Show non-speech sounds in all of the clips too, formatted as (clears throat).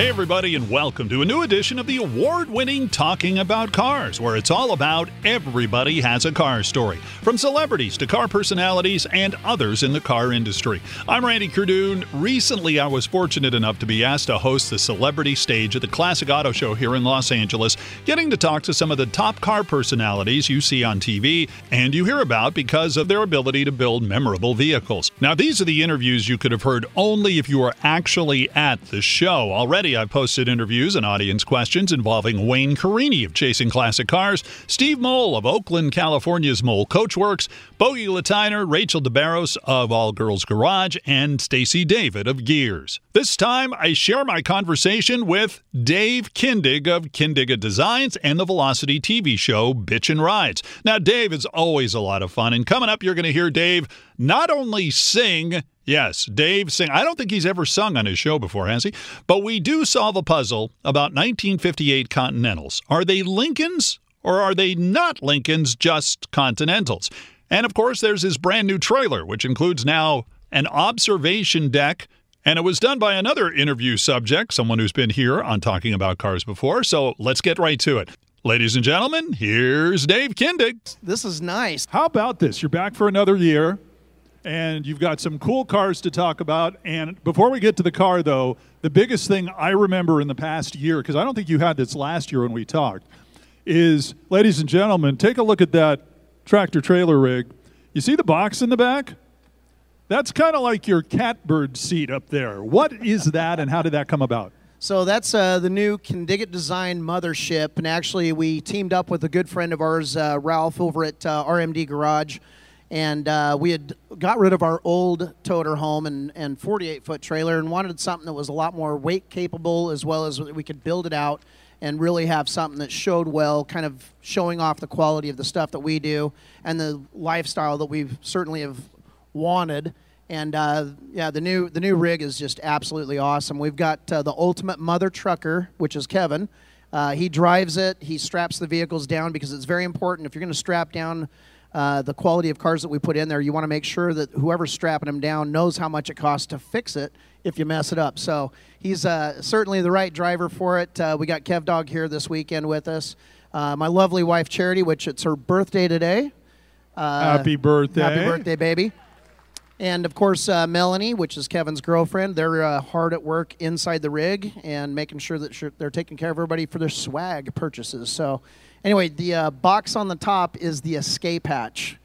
Hey, everybody, and welcome to a new edition of the award winning Talking About Cars, where it's all about everybody has a car story, from celebrities to car personalities and others in the car industry. I'm Randy Cardoon. Recently, I was fortunate enough to be asked to host the celebrity stage at the Classic Auto Show here in Los Angeles, getting to talk to some of the top car personalities you see on TV and you hear about because of their ability to build memorable vehicles. Now, these are the interviews you could have heard only if you were actually at the show. Already, I've posted interviews and audience questions involving Wayne Carini of Chasing Classic Cars, Steve Moal of Oakland, California's Moal Coachworks, Bogi Lateiner, Rachel DeBarros of All Girls Garage, and Stacy David of Gears. This time, I share my conversation with Dave Kindig of Kindig-It Designs and the Velocity TV show Bitchin' Rides. Now, Dave is always a lot of fun, and coming up, you're going to hear Dave not only sing Yes, Dave sing. I don't think he's ever sung on his show before, has he? But we do solve a puzzle about 1958 Continentals. Are they Lincolns or are they not Lincolns, just Continentals? And of course, there's his brand new trailer, which includes now an observation deck. And it was done by another interview subject, someone who's been here on Talking About Cars before. So let's get right to it. Ladies and gentlemen, here's Dave Kindig. This is nice. How about this? You're back for another year and you've got some cool cars to talk about. And before we get to the car, though, the biggest thing I remember in the past year, because I don't think you had this last year when we talked, is, ladies and gentlemen, take a look at that tractor trailer rig. You see the box in the back? That's kind of like your catbird seat up there. What is that, and how did that come about? So that's uh, the new Kindig Design mothership, and actually we teamed up with a good friend of ours, uh, Ralph, over at uh, RMD Garage and uh, we had got rid of our old toter home and, and 48 foot trailer and wanted something that was a lot more weight capable as well as we could build it out and really have something that showed well kind of showing off the quality of the stuff that we do and the lifestyle that we certainly have wanted. And uh, yeah the new the new rig is just absolutely awesome. We've got uh, the ultimate mother trucker which is kevin. Uh, he drives it. He straps the vehicles down because it's very important. If you're going to strap down uh, the quality of cars that we put in there, you want to make sure that whoever's strapping them down knows how much it costs to fix it if you mess it up. So he's uh, certainly the right driver for it. Uh, we got Kev Dog here this weekend with us. Uh, my lovely wife Charity, which it's her birthday today. Uh, happy birthday! Happy birthday, baby! And of course, uh, Melanie, which is Kevin's girlfriend, they're uh, hard at work inside the rig and making sure that they're taking care of everybody for their swag purchases. So Anyway, the uh, box on the top is the escape hatch.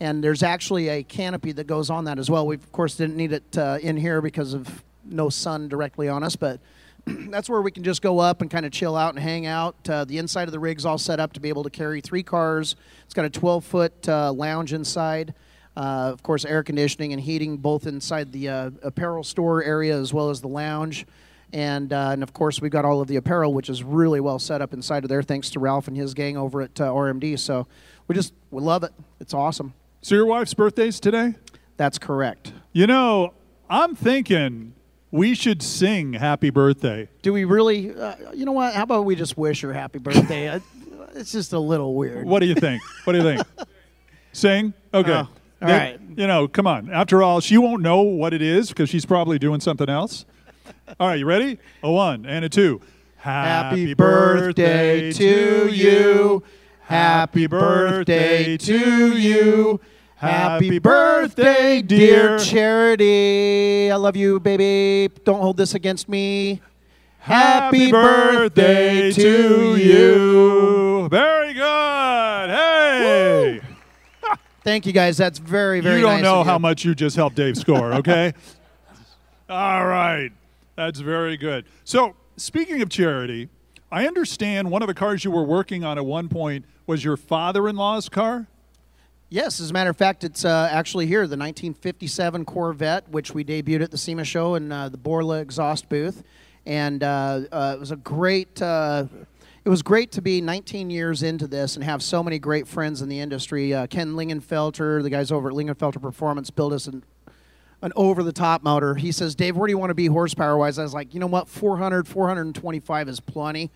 And there's actually a canopy that goes on that as well. We, of course, didn't need it uh, in here because of no sun directly on us, but (clears throat) that's where we can just go up and kind of chill out and hang out. Uh, the inside of the rig's all set up to be able to carry three cars. It's got a 12 foot uh, lounge inside. Uh, of course, air conditioning and heating both inside the uh, apparel store area as well as the lounge. And, uh, and of course, we've got all of the apparel, which is really well set up inside of there, thanks to Ralph and his gang over at uh, RMD. So we just we love it. It's awesome. So your wife's birthday's today? That's correct. You know, I'm thinking we should sing happy birthday. Do we really? Uh, you know what? How about we just wish her happy birthday? (laughs) it's just a little weird. What do you think? What do you think? (laughs) sing? Okay. Oh, all right. You know, come on. After all, she won't know what it is because she's probably doing something else. All right, you ready? A one and a two. Happy birthday to you. Happy birthday to you. Happy birthday, dear Charity. I love you, baby. Don't hold this against me. Happy birthday to you. Very good. Hey. Thank you, guys. That's very, very good. You don't nice know how much you just helped Dave score, okay? (laughs) All right. That's very good. So, speaking of charity, I understand one of the cars you were working on at one point was your father in law's car? Yes, as a matter of fact, it's uh, actually here, the 1957 Corvette, which we debuted at the SEMA show in uh, the Borla exhaust booth. And uh, uh it was a great. Uh, it was great to be 19 years into this and have so many great friends in the industry. Uh, Ken Lingenfelter, the guys over at Lingenfelter Performance, built us an an over the top motor. He says, Dave, where do you want to be horsepower wise? I was like, you know what, 400, 425 is plenty.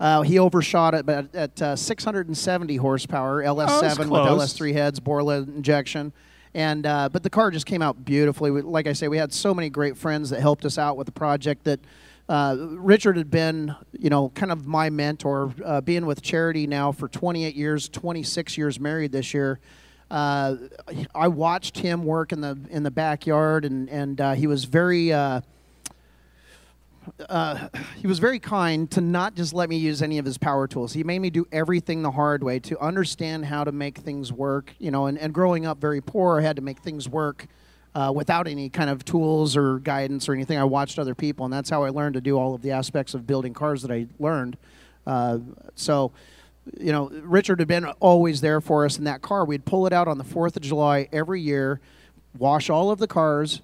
Uh, he overshot it at, at uh, 670 horsepower, LS7 with LS3 heads, Borla injection. And uh, but the car just came out beautifully. Like I say, we had so many great friends that helped us out with the project that uh, Richard had been, you know, kind of my mentor, uh, being with charity now for 28 years, 26 years married this year. Uh, I watched him work in the in the backyard, and and uh, he was very. Uh, uh, he was very kind to not just let me use any of his power tools. He made me do everything the hard way to understand how to make things work. You know, and, and growing up very poor, I had to make things work uh, without any kind of tools or guidance or anything. I watched other people, and that's how I learned to do all of the aspects of building cars that I learned. Uh, so, you know, Richard had been always there for us in that car. We'd pull it out on the 4th of July every year, wash all of the cars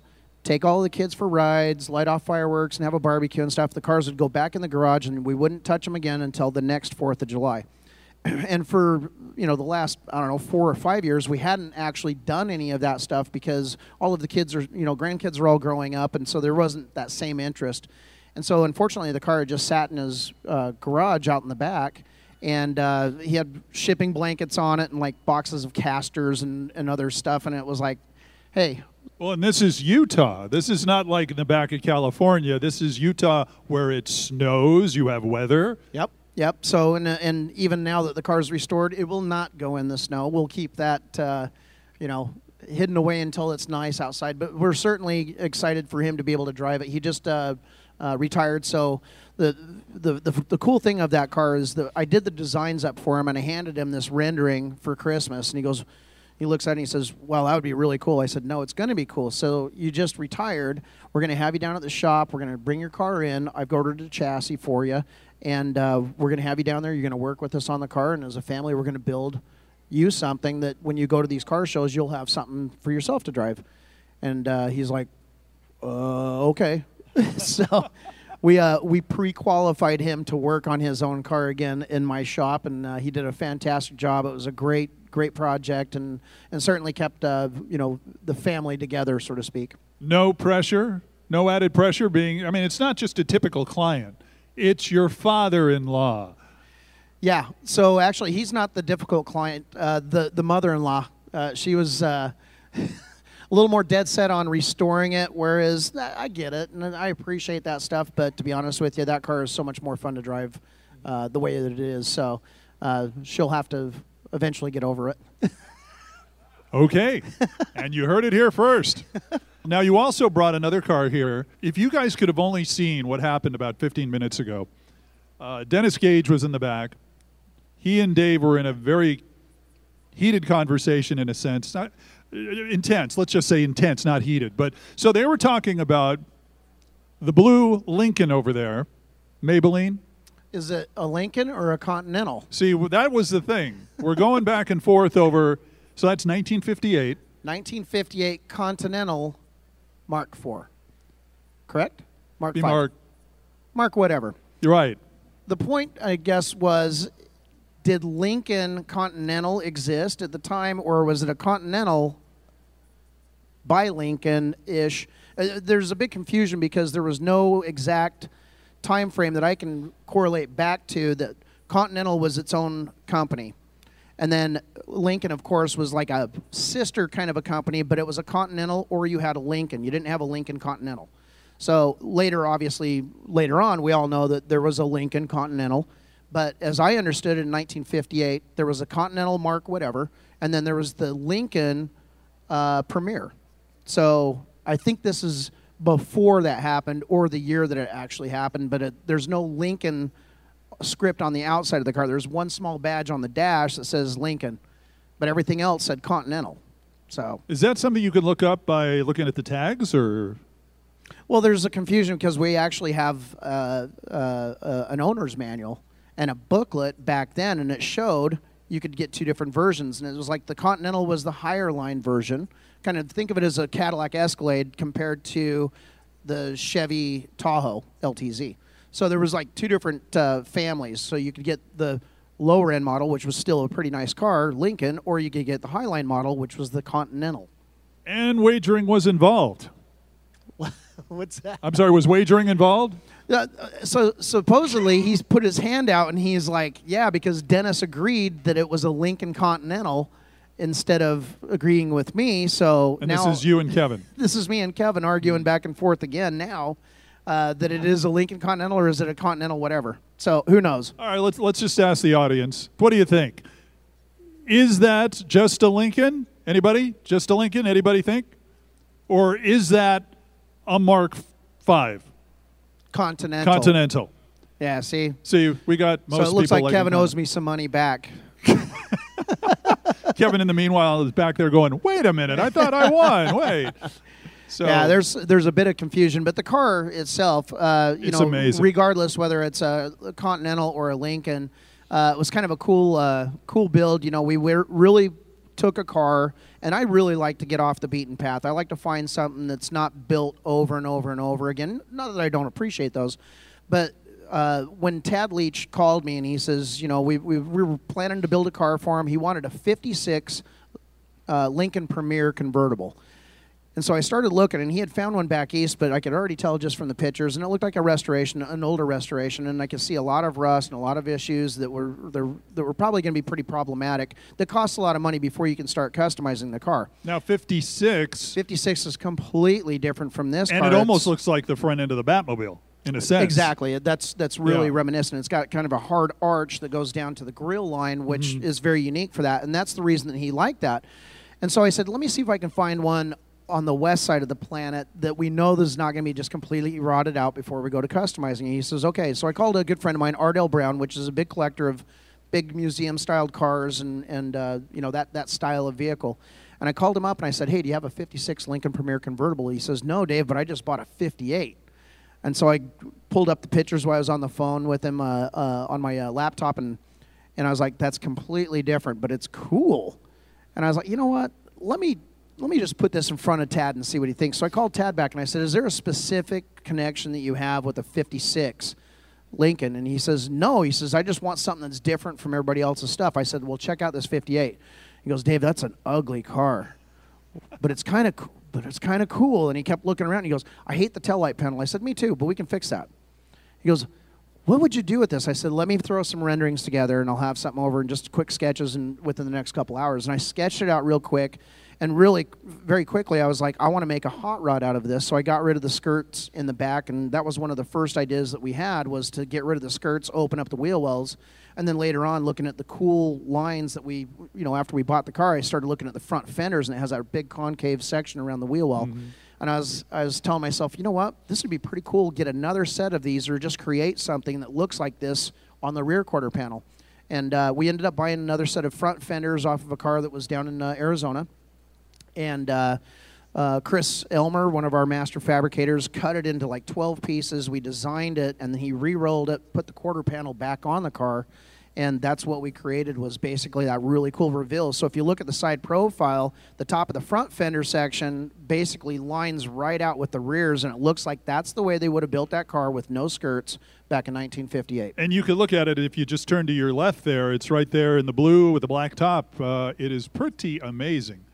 take all the kids for rides, light off fireworks, and have a barbecue and stuff. The cars would go back in the garage, and we wouldn't touch them again until the next Fourth of July. (clears throat) and for you know the last I don't know four or five years, we hadn't actually done any of that stuff because all of the kids are you know grandkids are all growing up, and so there wasn't that same interest. And so unfortunately, the car just sat in his uh, garage out in the back and uh, he had shipping blankets on it and like boxes of casters and, and other stuff and it was like hey well, and this is Utah. This is not like in the back of California. This is Utah where it snows, you have weather. Yep. Yep. So, and, and even now that the car is restored, it will not go in the snow. We'll keep that, uh, you know, hidden away until it's nice outside. But we're certainly excited for him to be able to drive it. He just uh, uh, retired, so the, the, the the cool thing of that car is that I did the designs up for him, and I handed him this rendering for Christmas, and he goes, he looks at it and he says, Well, that would be really cool. I said, No, it's going to be cool. So you just retired. We're going to have you down at the shop. We're going to bring your car in. I've ordered a chassis for you. And uh, we're going to have you down there. You're going to work with us on the car. And as a family, we're going to build you something that when you go to these car shows, you'll have something for yourself to drive. And uh, he's like, uh, Okay. (laughs) so we uh, we pre-qualified him to work on his own car again in my shop, and uh, he did a fantastic job. It was a great great project and, and certainly kept uh, you know the family together, so to speak. No pressure, no added pressure. Being, I mean, it's not just a typical client; it's your father-in-law. Yeah. So actually, he's not the difficult client. Uh, the the mother-in-law, uh, she was. (laughs) A little more dead set on restoring it, whereas I get it and I appreciate that stuff. But to be honest with you, that car is so much more fun to drive uh, the way that it is. So uh, she'll have to eventually get over it. (laughs) okay. and you heard it here first. Now, you also brought another car here. If you guys could have only seen what happened about 15 minutes ago, uh, Dennis Gage was in the back. He and Dave were in a very heated conversation, in a sense. Uh, intense, let's just say intense, not heated. But so they were talking about the blue Lincoln over there, Maybelline. Is it a Lincoln or a Continental? See, that was the thing. We're going back and forth over. So that's 1958. 1958 Continental Mark IV. Correct? Mark V. Mark. Mark whatever. You're right. The point, I guess, was did Lincoln Continental exist at the time, or was it a Continental by Lincoln ish? Uh, there's a big confusion because there was no exact time frame that I can correlate back to that Continental was its own company. And then Lincoln, of course, was like a sister kind of a company, but it was a Continental or you had a Lincoln. You didn't have a Lincoln Continental. So later, obviously, later on, we all know that there was a Lincoln Continental. But as I understood it in 1958, there was a Continental Mark whatever, and then there was the Lincoln uh, Premier. So I think this is before that happened or the year that it actually happened, but it, there's no Lincoln script on the outside of the car. There's one small badge on the dash that says Lincoln, but everything else said Continental. So is that something you can look up by looking at the tags, or? Well, there's a confusion because we actually have uh, uh, uh, an owner's manual and a booklet back then, and it showed you could get two different versions, and it was like the Continental was the higher line version kind of think of it as a Cadillac Escalade compared to the Chevy Tahoe LTZ. So there was like two different uh, families. So you could get the lower end model, which was still a pretty nice car, Lincoln, or you could get the Highline model, which was the Continental. And wagering was involved. (laughs) What's that? I'm sorry, was wagering involved? Uh, so supposedly he's put his hand out and he's like, yeah, because Dennis agreed that it was a Lincoln Continental instead of agreeing with me. So and now this is you and Kevin. (laughs) this is me and Kevin arguing back and forth again now. uh, that it is a Lincoln Continental or is it a Continental whatever. So who knows? All right, let's let's just ask the audience. What do you think? Is that just a Lincoln? Anybody? Just a Lincoln? Anybody think? Or is that a Mark Five Continental. Continental? Yeah. See. See, we got most so it looks like Kevin owes me some money back. (laughs) Kevin, in the meanwhile, is back there going, "Wait a minute! I thought I won. (laughs) Wait." So Yeah, there's there's a bit of confusion, but the car itself, uh, you It's know, amazing. regardless whether it's a Continental or a Lincoln, uh, it was kind of a cool uh, cool build. You know, we were, really took a car, and I really like to get off the beaten path. I like to find something that's not built over and over and over again. Not that I don't appreciate those, but uh, when Tad Leach called me and he says, you know, we, we, we were planning to build a car for him. He wanted a 56 uh, Lincoln Premier convertible. And so I started looking, and he had found one back east, but I could already tell just from the pictures, and it looked like a restoration, an older restoration, and I could see a lot of rust and a lot of issues that were that were probably going to be pretty problematic. That costs a lot of money before you can start customizing the car. now 56, 56 is completely different from this and car. it almost It's- looks like the front end of the Batmobile in a sense. Exactly. That's that's really Yeah. reminiscent. It's got kind of a hard arch that goes down to the grill line, which Mm-hmm. is very unique for that, and that's the reason that he liked that. And so I said, let me see if I can find one on the west side of the planet that we know this is not going to be just completely rotted out before we go to customizing. And he says, okay. So I called a good friend of mine, Ardell Brown, which is a big collector of big museum-styled cars and and uh, you know that that style of vehicle. And I called him up and I said, hey, do you have a '56 Lincoln Premier convertible? He says, no, Dave, but I just bought a '58. And so I pulled up the pictures while I was on the phone with him uh, uh, on my uh, laptop, and and I was like, "That's completely different, but it's cool." And I was like, "You know what? Let me let me just put this in front of Tad and see what he thinks." So I called Tad back and I said, "Is there a specific connection that you have with a '56 Lincoln?" And he says, "No." He says, "I just want something that's different from everybody else's stuff." I said, "Well, check out this '58." He goes, "Dave, that's an ugly car." but it's kind of but it's kind of cool. And he kept looking around. And he goes, "I hate the tail light panel." I said, "Me too, but we can fix that." He goes, "What would you do with this?" I said, "Let me throw some renderings together, and I'll have something over and just quick sketches and within the next couple hours." And I sketched it out real quick, and really very quickly, I was like, "I want to make a hot rod out of this." So I got rid of the skirts in the back, and that was one of the first ideas that we had was to get rid of the skirts, open up the wheel wells. And then later on, looking at the cool lines that we, you know, after we bought the car, I started looking at the front fenders, and it has that big concave section around the wheel well. And I was, I was telling myself, you know what, this would be pretty cool. Get another set of these, or just create something that looks like this on the rear quarter panel. And uh, we ended up buying another set of front fenders off of a car that was down in uh, Arizona and uh, uh, Chris Elmer, one of our master fabricators, cut it into like 12 pieces. We designed it, and then he re-rolled it, put the quarter panel back on the car, and that's what we created was basically that really cool reveal. So if you look at the side profile, the top of the front fender section basically lines right out with the rears, and it looks like that's the way they would have built that car with no skirts back in 1958. And you could look at it if you just turn to your left there. It's right there in the blue with the black top. Uh, it is pretty amazing.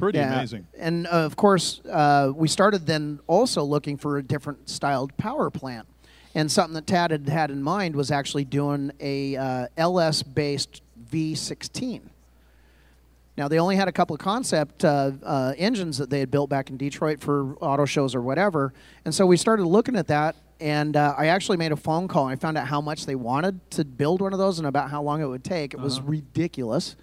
Pretty amazing. And uh, of course, uh, we started then also looking for a different styled power plant. And something that Tad had had in mind was actually doing a uh, LS based V16. Now, they only had a couple of concept uh, uh, engines that they had built back in Detroit for auto shows or whatever. And so we started looking at that. And uh, I actually made a phone call and I found out how much they wanted to build one of those and about how long it would take. It was ridiculous.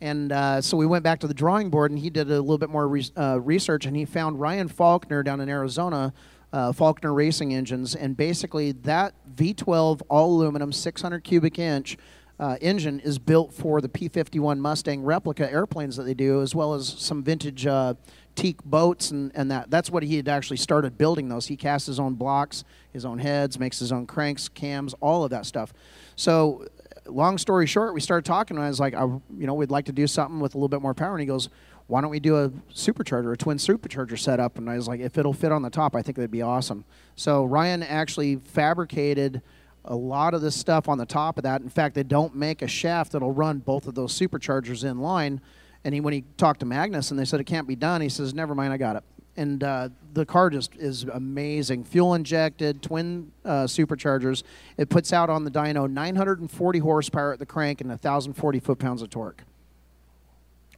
And uh, so we went back to the drawing board, and he did a little bit more re- uh, research, and he found Ryan Falconer down in Arizona, uh, Falconer Racing Engines, and basically that V12 all aluminum 600 cubic inch uh, engine is built for the P51 Mustang replica airplanes that they do, as well as some vintage uh, teak boats, and, and that. That's what he had actually started building those. He casts his own blocks, his own heads, makes his own cranks, cams, all of that stuff. So long story short, we started talking, and I was like, I, you know, we'd like to do something with a little bit more power. And he goes, why don't we do a supercharger, a twin supercharger setup? And I was like, if it'll fit on the top, I think that'd be awesome. So Ryan actually fabricated a lot of this stuff on the top of that. In fact, they don't make a shaft that'll run both of those superchargers in line. And he, when he talked to Magnus and they said it can't be done, he says, never mind, I got it. And uh, the car just is amazing. Fuel injected, twin uh, superchargers. It puts out on the dyno 940 horsepower at the crank and 1,040 foot pounds of torque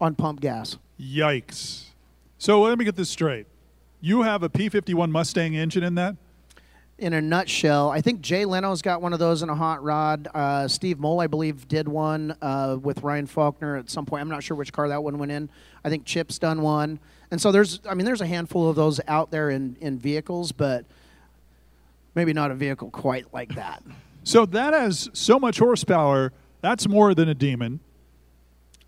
on pump gas. Yikes. So let me get this straight. You have a P51 Mustang engine in that? In a nutshell. I think Jay Leno's got one of those in a hot rod. Uh, Steve Moal, I believe, did one uh, with Ryan Falconer at some point. I'm not sure which car that one went in. I think Chip's done one. And so there's, I mean, there's a handful of those out there in, in vehicles, but maybe not a vehicle quite like that. (laughs) So that has so much horsepower. That's more than a demon.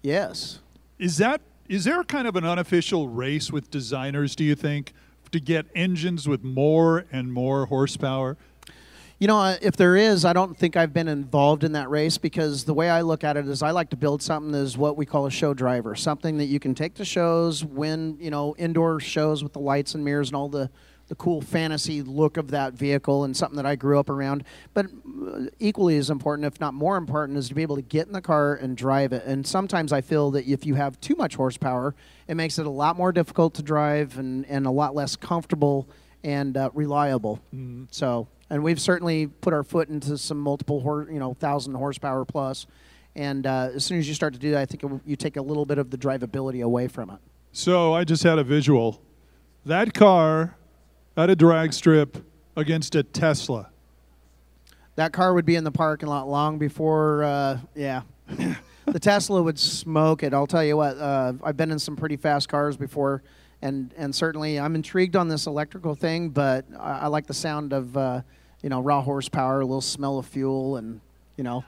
Yes. Is that is there kind of an unofficial race with designers? Do you think to get engines with more and more horsepower? You know, uh, if there is, I don't think I've been involved in that race because the way I look at it is I like to build something that is what we call a show driver, something that you can take to shows, win, you know, indoor shows with the lights and mirrors and all the the cool fantasy look of that vehicle and something that I grew up around. But uh, equally as important, if not more important, is to be able to get in the car and drive it. And sometimes I feel that if you have too much horsepower, it makes it a lot more difficult to drive and, and a lot less comfortable and uh, reliable. Mm-hmm. So, and we've certainly put our foot into some multiple, hor- you know, thousand horsepower plus. And uh, as soon as you start to do that, I think it, you take a little bit of the drivability away from it. So I just had a visual. That car at a drag strip against a Tesla. That car would be in the parking lot long before, uh, yeah. (laughs) the Tesla would smoke it. I'll tell you what, uh, I've been in some pretty fast cars before, and, and certainly I'm intrigued on this electrical thing, but I, I like the sound of, uh, you know, raw horsepower, a little smell of fuel, and, you know,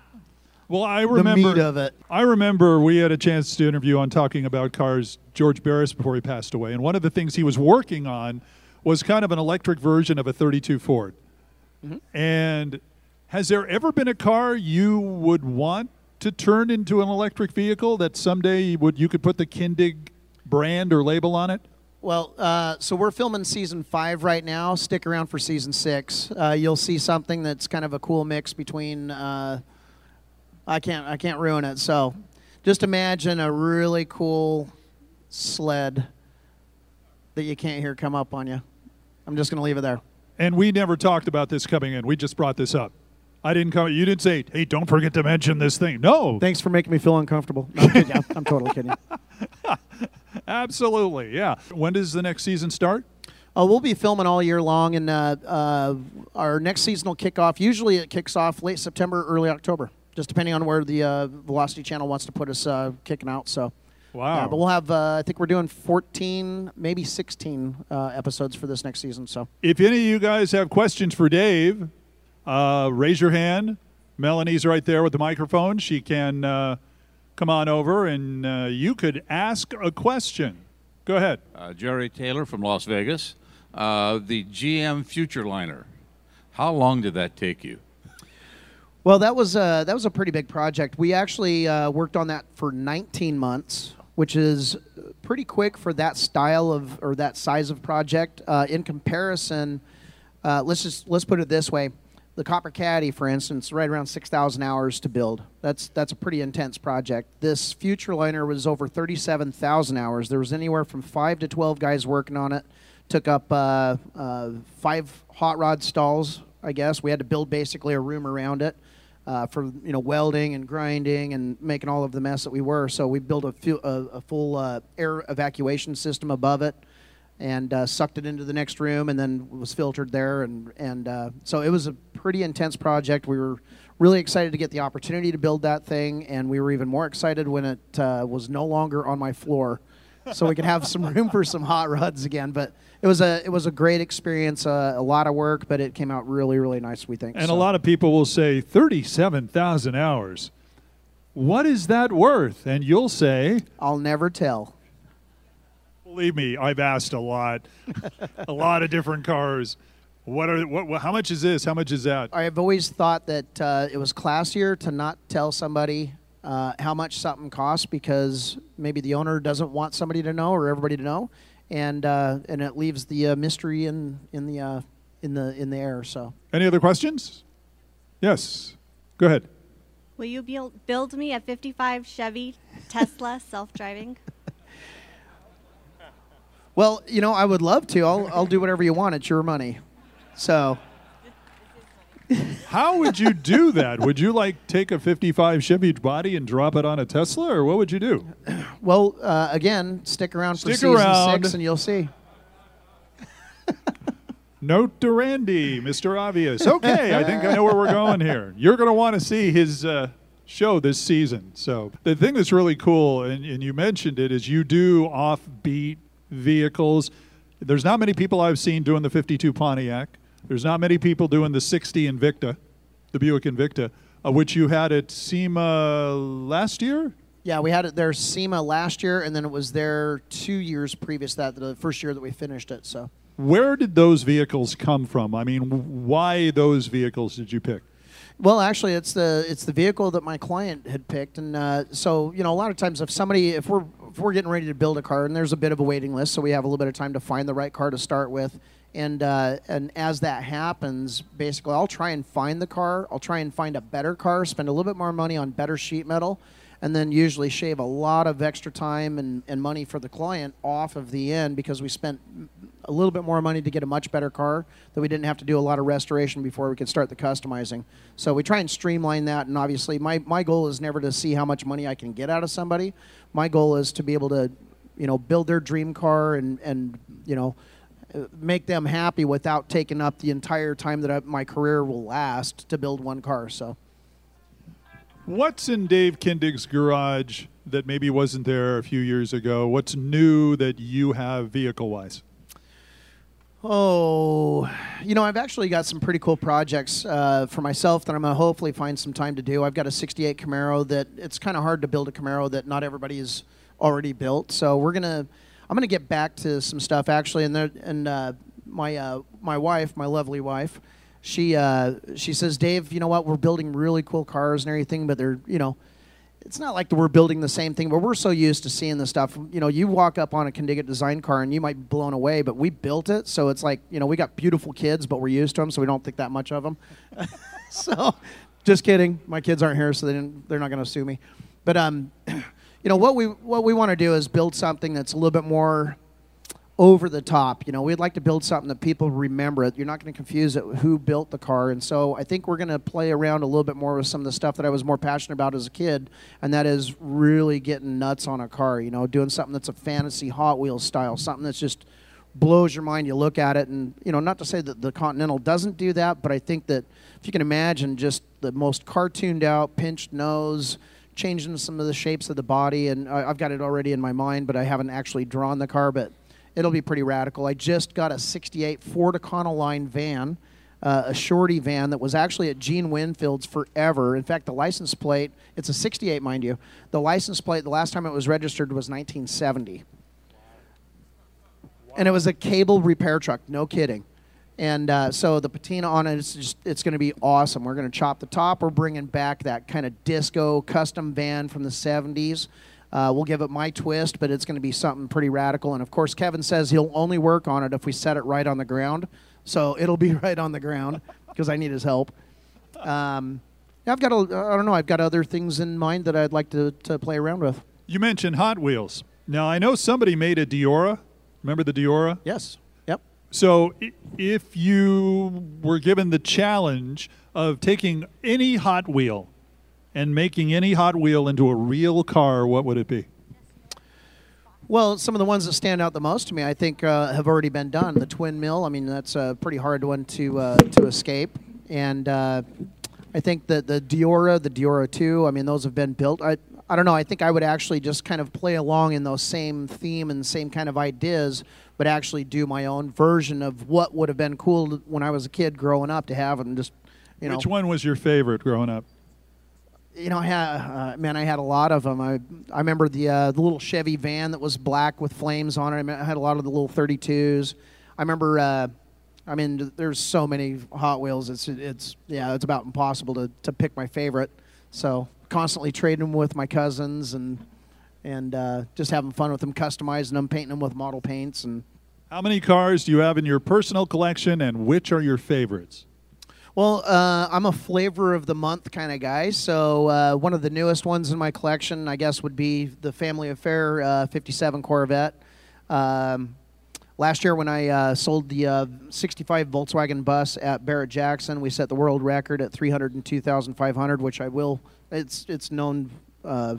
well, I remember the meat of it. I remember we had a chance to interview on talking about cars George Barris before he passed away, and one of the things he was working on was kind of an electric version of a 32 Ford. Mm-hmm. And has there ever been a car you would want to turn into an electric vehicle that someday would you could put the Kindig brand or label on it? Well, uh, so we're filming season five right now. Stick around for season six. Uh, you'll see something that's kind of a cool mix between. Uh, I can't I can't ruin it. So, just imagine a really cool sled that you can't hear come up on you. I'm just going to leave it there. And we never talked about this coming in. We just brought this up. I didn't come. You didn't say, "Hey, don't forget to mention this thing." No. Thanks for making me feel uncomfortable. No, I'm, kidding. I'm totally kidding. (laughs) Absolutely, yeah. When does the next season start? Uh, we'll be filming all year long, and uh, uh, our next season will kick off. Usually, it kicks off late September, early October, just depending on where the uh, Velocity Channel wants to put us uh, kicking out. So. Wow. Yeah, but we'll have, uh, I think we're doing 14, maybe 16 uh, episodes for this next season. So if any of you guys have questions for Dave, uh, raise your hand. Melanie's right there with the microphone. She can uh, come on over and uh, you could ask a question. Go ahead. Uh, Jerry Taylor from Las Vegas. the GM Futureliner. How long did that take you? Well, that was a, that was a pretty big project. We actually worked on that for 19 months which is pretty quick for that style of or that size of project. Uh, in comparison, uh, let's just let's put it this way: the Copper Caddy, for instance, right around six thousand hours to build. That's that's a pretty intense project. This Futureliner was over thirty-seven thousand hours. There was anywhere from five to twelve guys working on it. Took up uh, uh five hot rod stalls. I guess we had to build basically a room around it uh, for you know welding and grinding and making all of the mess that we were. So we built a, a, a full uh, air evacuation system above it, and uh, sucked it into the next room, and then was filtered there. And and uh, so it was a pretty intense project. We were really excited to get the opportunity to build that thing, and we were even more excited when it uh, was no longer on my floor, so we could have some room for some hot rods again. But it was a it was a great experience. Uh, a lot of work, but it came out really really nice. We think. And so. a lot of people will say thirty seven thousand hours. What is that worth? And you'll say, I'll never tell. Believe me, I've asked a lot, (laughs) a lot of different cars. What are what, How much is this? How much is that? I've always thought that uh, it was classier to not tell somebody uh, how much something costs because maybe the owner doesn't want somebody to know or everybody to know and uh, and it leaves the uh, mystery in in the uh, in the in the air. So, any other questions? Yes, go ahead. Will you build build me a '55 Chevy Tesla (laughs) self-driving? Well, you know, I would love to. I'll I'll do whatever you want. It's your money. So. How would you do that? would you like take a 55 Chevy body and drop it on a Tesla, or what would you do? (clears throat) Well, uh, again, stick around stick for season around. six, and you'll see. (laughs) Note to Randy, Mr. Obvious. Okay, I think I know where we're going here. You're going to want to see his uh, show this season. So the thing that's really cool, and, and you mentioned it, is you do offbeat vehicles. There's not many people I've seen doing the 52 Pontiac. There's not many people doing the 60 Invicta, the Buick Invicta, uh, which you had at SEMA last year. Yeah, we had it there SEMA last year, and then it was there two years previous to that, the first year that we finished it. So Where did those vehicles come from? I mean, why those vehicles did you pick? Well, actually, it's the it's the vehicle that my client had picked, and uh, so you know, a lot of times if somebody if we're if we're getting ready to build a car, and there's a bit of a waiting list, so we have a little bit of time to find the right car to start with, and uh, and as that happens, basically, I'll try and find the car. I'll try and find a better car, spend a little bit more money on better sheet metal, and then usually shave a lot of extra time and, and money for the client off of the end because we spent a little bit more money to get a much better car that we didn't have to do a lot of restoration before we could start the customizing. So we try and streamline that. And obviously, my, my goal is never to see how much money I can get out of somebody. My goal is to be able to, you know, build their dream car and, and you know, make them happy without taking up the entire time that I, my career will last to build one car. So. What's in Dave Kindig's garage that maybe wasn't there a few years ago? What's new that you have vehicle wise? Oh, you know, I've actually got some pretty cool projects uh, for myself that I'm going to hopefully find some time to do. I've got a 68 Camaro that it's kind of hard to build a Camaro that not everybody has already built. So we're going to, I'm going to get back to some stuff actually. And, there, and uh, my, uh, my wife, my lovely wife, she, uh, she says, Dave, you know what? We're building really cool cars and everything, but they're, you know, it's not like we're building the same thing, but we're so used to seeing the stuff. You know, you walk up on a Kindig-It design car and you might be blown away, but we built it, so it's like you know we got beautiful kids, but we're used to them, so we don't think that much of them. (laughs) so, just kidding. My kids aren't here, so they didn't, they're not going to sue me. But um, you know what we what we want to do is build something that's a little bit more over the top. You know, we'd like to build something that people remember. You're not going to confuse it who built the car. And so I think we're going to play around a little bit more with some of the stuff that I was more passionate about as a kid, and that is really getting nuts on a car. You know, doing something that's a fantasy Hot Wheels style, something that's just blows your mind. You look at it, and you know, not to say that the Continental doesn't do that, but I think that if you can imagine just the most cartooned out, pinched nose. Changing some of the shapes of the body, and I've got it already in my mind, but I haven't actually drawn the car. But it'll be pretty radical. I just got a 68 Ford Econoline van, uh, a shorty van that was actually at Gene Winfield's forever. In fact, the license plate, it's a 68, mind you. The license plate, the last time it was registered was 1970. And it was a cable repair truck, no kidding. And uh, so the patina on it is just, it's going to be awesome. We're going to chop the top. We're bringing back that kind of disco custom van from the 70s. Uh, we'll give it my twist, but it's going to be something pretty radical. And of course, Kevin says he'll only work on it if we set it right on the ground. So (laughs) it'll be right on the ground because I need his help. Um, I've got a, I don't know, I've got other things in mind that I'd like to, to play around with. You mentioned Hot Wheels. Now, I know somebody made a Deora. Remember the Deora? Yes. So, if you were given the challenge of taking any Hot Wheel and making any Hot Wheel into a real car, what would it be? Well, some of the ones that stand out the most to me, I think, uh, have already been done. The twin mill. I mean, that's a pretty hard one to uh, to escape. And uh, I think that the Deora, the Deora Two. I mean, those have been built. I I don't know. I think I would actually just kind of play along in those same theme and same kind of ideas, but actually do my own version of what would have been cool when I was a kid growing up to have, and just you know. Which one was your favorite growing up? you know, I had, uh, man, I had a lot of them. I, I remember the uh, the little Chevy van that was black with flames on it. I, mean, I had a lot of the little 32s. I remember, uh, I mean, there's so many Hot Wheels. It's it's yeah, it's about impossible to, to pick my favorite. So constantly trading them with my cousins and and uh, just having fun with them, customizing them, painting them with model paints and. How many cars do you have in your personal collection, and which are your favorites? Well, uh, I'm a flavor of the month kind of guy. So uh, one of the newest ones in my collection, I guess, would be the Family Affair uh, 57 Corvette. Um, last year, when I uh, sold the uh, 65 Volkswagen bus at Barrett Jackson, we set the world record at 302,500, which I will. It's it's known uh,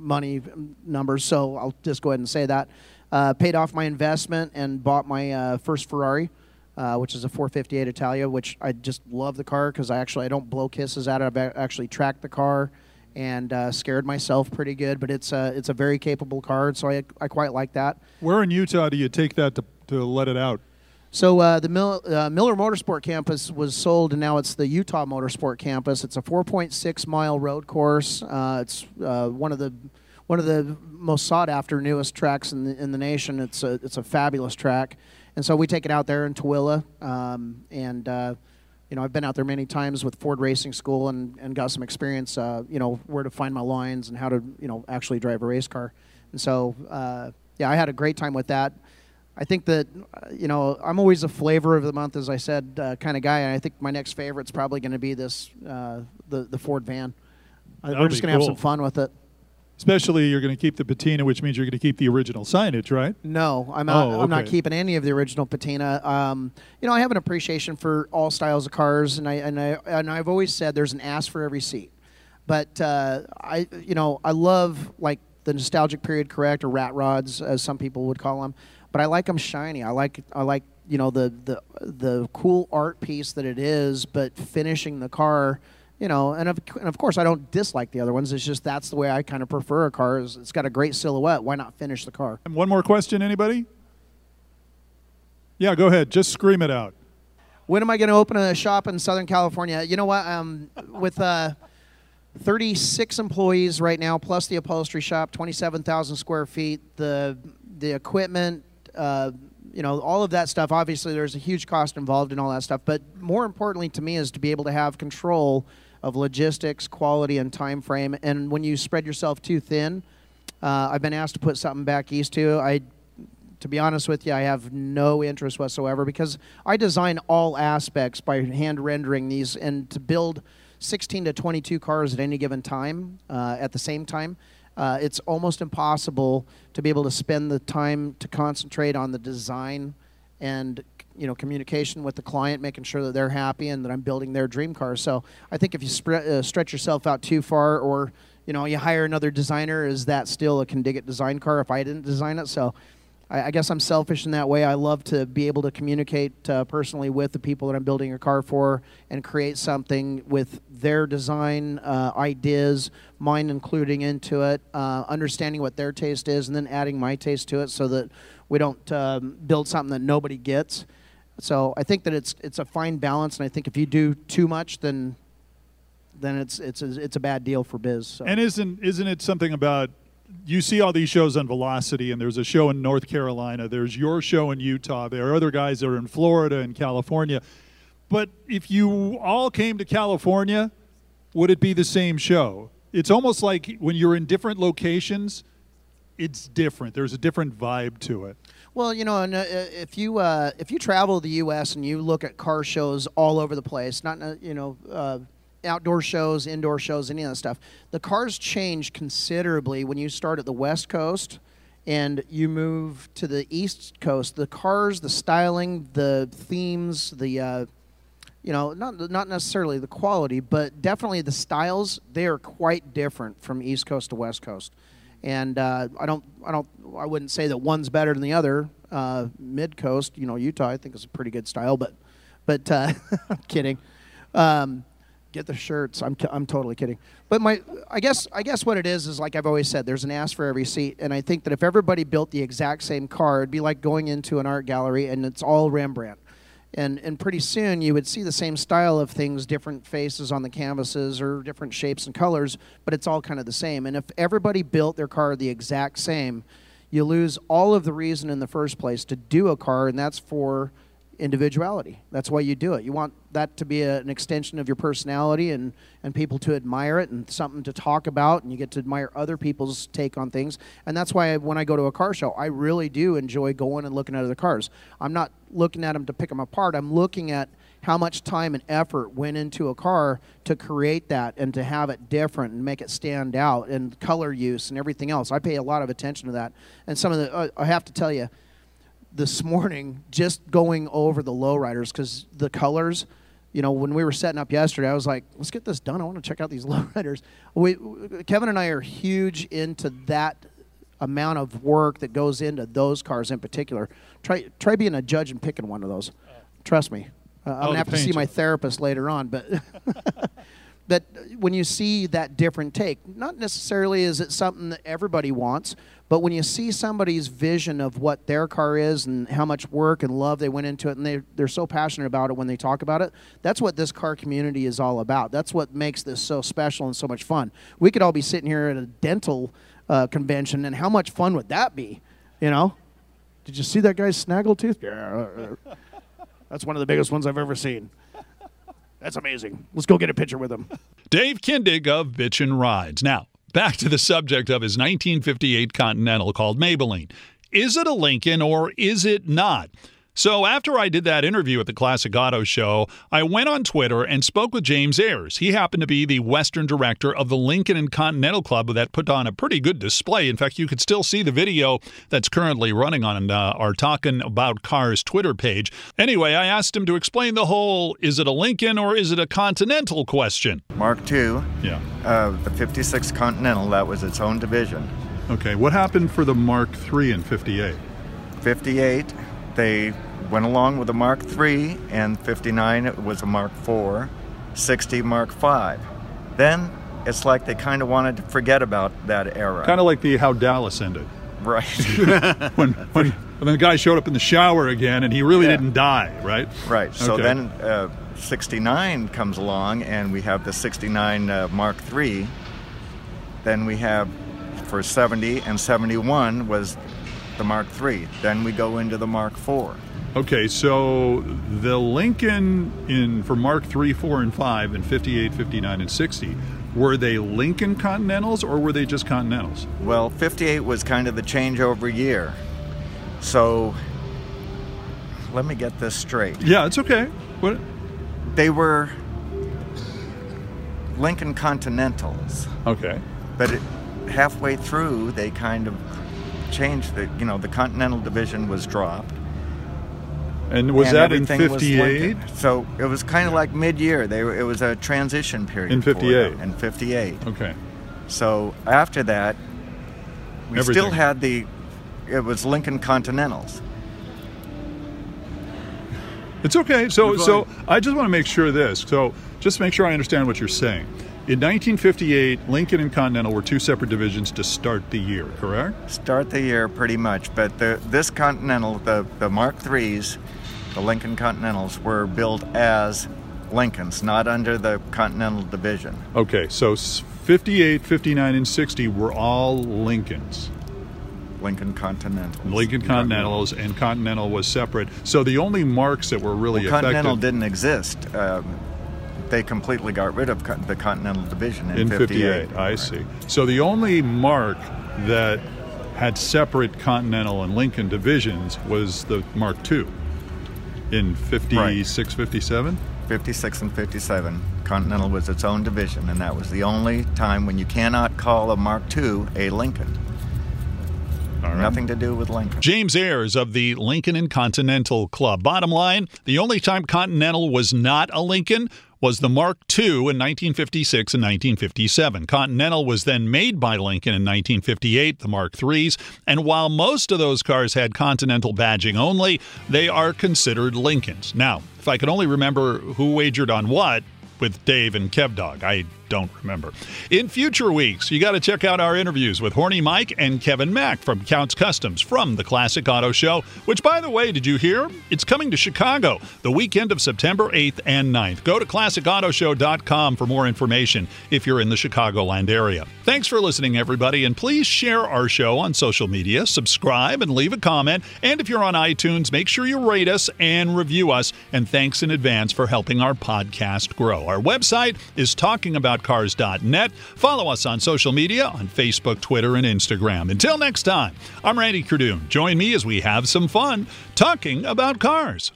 money numbers, so I'll just go ahead and say that. Uh, paid off my investment and bought my uh, first Ferrari uh, which is a 458 Italia, which I just love the car because I actually I don't blow kisses at it. I've actually tracked the car and uh, scared myself pretty good, but it's a it's a very capable car, so I I quite like that. Where in Utah do you take that to, to let it out? So uh, the Mil- uh, Miller Motorsport Campus was sold, and now it's the Utah Motorsport Campus. It's a 4.6 mile road course. Uh, it's uh, one of the one of the most sought after, newest tracks in the, in the nation. It's a it's a fabulous track, and so we take it out there in Tooele, um, and uh, you know I've been out there many times with Ford Racing School and, and got some experience. Uh, you know where to find my lines and how to you know actually drive a race car, and so yeah, I had a great time with that. I think that you know I'm always a flavor of the month, as I said, uh, kind of guy. And I think my next favorite's probably going to be this uh, the the Ford van. Uh, we're just going to have some fun with it. Especially you're going to keep the patina, which means you're going to keep the original signage, right? No, I'm not. Oh, I'm not keeping any of the original patina. Um, you know, I have an appreciation for all styles of cars, and I and I and I've always said there's an ass for every seat. But uh, I, you know, I love like the nostalgic period correct or rat rods, as some people would call them. But I like them shiny. I like I like you know the the the cool art piece that it is, but finishing the car. You know, and of, and of course, I don't dislike the other ones. It's just that's the way I kind of prefer a car. Is it's got a great silhouette. Why not finish the car? And one more question, anybody? Yeah, go ahead. Just scream it out. When am I going to open a shop in Southern California? You know what? Um, with uh, 36 employees right now, plus the upholstery shop, 27,000 square feet, the the equipment, uh, you know, all of that stuff. Obviously, there's a huge cost involved in all that stuff. But more importantly to me is to be able to have control of logistics, quality, and time frame. And when you spread yourself too thin, uh, I've been asked to put something back east too. I to be honest with you, I have no interest whatsoever because I design all aspects by hand rendering these, and to build 16 to 22 cars at any given time uh, at the same time, uh, it's almost impossible to be able to spend the time to concentrate on the design and you know communication with the client, making sure that they're happy and that I'm building their dream car. So I think if you uh, stretch yourself out too far, or you know you hire another designer, is that still a Kindig-It design car if I didn't design it? So I, I guess I'm selfish in that way. I love to be able to communicate uh, personally with the people that I'm building a car for and create something with their design uh, ideas, mine including into it, uh, understanding what their taste is, and then adding my taste to it so that we don't um, build something that nobody gets. So I think that it's it's a fine balance, and I think if you do too much, then then it's it's a, it's a bad deal for biz. So. And isn't isn't it something about you see all these shows on Velocity, and there's a show in North Carolina. There's your show in Utah. There are other guys that are in Florida and California. But if you all came to California, would it be the same show? It's almost like when you're in different locations, it's different. There's a different vibe to it. Well, you know, uh, if you uh, if you travel the U.S. and you look at car shows all over the place, not uh, you know uh, outdoor shows, indoor shows, any of that stuff, the cars change considerably when you start at the West Coast and you move to the East Coast. The cars, the styling, the themes, the uh, you know, not not necessarily the quality, but definitely the styles. They are quite different from East Coast to West Coast, and uh, I don't, I don't, I wouldn't say that one's better than the other. Uh, Mid Coast, you know, Utah, I think is a pretty good style, but, but uh, (laughs) I'm kidding. Um, get the shirts. I'm, I'm totally kidding. But my, I guess, I guess what it is is like I've always said, there's an ass for every seat, and I think that if everybody built the exact same car, it'd be like going into an art gallery and it's all Rembrandt and and pretty soon you would see the same style of things different faces on the canvases or different shapes and colors but it's all kind of the same and if everybody built their car the exact same you lose all of the reason in the first place to do a car and that's for individuality. That's why you do it. You want that to be a, an extension of your personality and and people to admire it and something to talk about and you get to admire other people's take on things. And that's why when i go to a car show i really do enjoy going and looking at other cars. I'm not looking at them to pick them apart. I'm looking at how much time and effort went into a car to create that and to have it different and make it stand out and color use and everything else. I pay a lot of attention to that. And some of the uh, i have to tell you this morning just going over the lowriders because the colors you know when we were setting up yesterday i was like let's get this done. I want to check out these (laughs) lowriders. We kevin and i are huge into that amount of work that goes into those cars in particular. Try try being a judge and picking one of those. Trust me. Uh, I'm Oh, gonna have to see my therapist later on, but (laughs) but when you see that different take, not necessarily is it something that everybody wants, but when you see somebody's vision of what their car is and how much work and love they went into it, and they they're so passionate about it when they talk about it, that's what this car community is all about. That's what makes this so special and so much fun. We could all be sitting here at a dental uh, convention, and how much fun would that be? You know. Did you see that guy's snaggletooth? Yeah. (laughs) That's one of the biggest ones I've ever seen. That's amazing. Let's go get a picture with him. Dave Kindig of Bitchin' Rides. Now, back to the subject of his 1958 Continental called Maybelline. Is it a Lincoln or is it not? So, after I did that interview at the Classic Auto Show, I went on Twitter and spoke with James Ayers. He happened to be the Western director of the Lincoln and Continental Club that put on a pretty good display. In fact, you could still see the video that's currently running on uh, our Talking About Cars Twitter page. Anyway, I asked him to explain the whole is it a Lincoln or is it a Continental question. Mark II, Yeah. uh, the 56 Continental, that was its own division. Okay, what happened for the Mark III in 58? 58, they went along with the Mark III, and 59 it was a Mark IV, 60 Mark V. Then it's like they kind of wanted to forget about that era. Kind of like the how Dallas ended. right. (laughs) When, when, when the guy showed up in the shower again and he really Yeah. didn't die, right? right. So Okay. then uh, 69 comes along, and we have the 69 uh, Mark III. Then we have for 70 and 71 was the Mark III. Then we go into the Mark IV. Okay, so the Lincoln in for Mark 3, 4, and 5 in 58, 59, and 60, were they Lincoln Continentals or were they just Continentals? Well, 58 was kind of the changeover year. So let me get this straight. Yeah, it's okay. What? They were Lincoln Continentals, Okay. but it, halfway through they kind of changed the, you know, the Continental division was dropped. And was and that in 58? So it was kind of like mid-year. They were, it was a transition period. In 58. them, In 58. Okay. So after that, we Everything. still had the, it was Lincoln Continentals. It's okay. So, so I just want to make sure this. So, just make sure I understand what you're saying. In 1958, Lincoln and Continental were two separate divisions to start the year, correct? Start the year pretty much, but the, this Continental, the, the Mark IIIs, the Lincoln Continentals, were built as Lincolns, not under the Continental division. Okay, so 58, 59, and 60 were all Lincolns. Lincoln Continentals. Lincoln Continentals and Continental was separate. So the only marks that were really Well, Continental effective didn't exist. Um, they completely got rid of the Continental division in, in 58. 58. I see. So the only mark that had separate Continental and Lincoln divisions was the Mark II in 56, 57. 56 and 57, Continental was its own division, and that was the only time when you cannot call a Mark II a Lincoln. Right. Nothing to do with Lincoln. James Ayers of the Lincoln and Continental Club. Bottom line, the only time Continental was not a Lincoln was the Mark II in 1956 and 1957. Continental was then made by Lincoln in 1958, the Mark IIIs, and while most of those cars had Continental badging only, they are considered Lincolns. Now, if I could only remember who wagered on what with Dave and Kevdog, I don't remember. In future weeks, you got to check out our interviews with Horny Mike and Kevin Mack from Count's Kustoms from the Classic Auto Show, which, by the way, did you hear? It's coming to Chicago the weekend of September 8th and 9th. Go to classicautoshow.com for more information if you're in the Chicagoland area. Thanks for listening, everybody, and please share our show on social media, subscribe, and leave a comment. And if you're on iTunes, make sure you rate us and review us. And thanks in advance for helping our podcast grow. Our website is talkingaboutcars.net. Follow us on social media on Facebook, Twitter, and Instagram. Until next time, I'm Randy Cardoon. Join me as we have some fun talking about cars.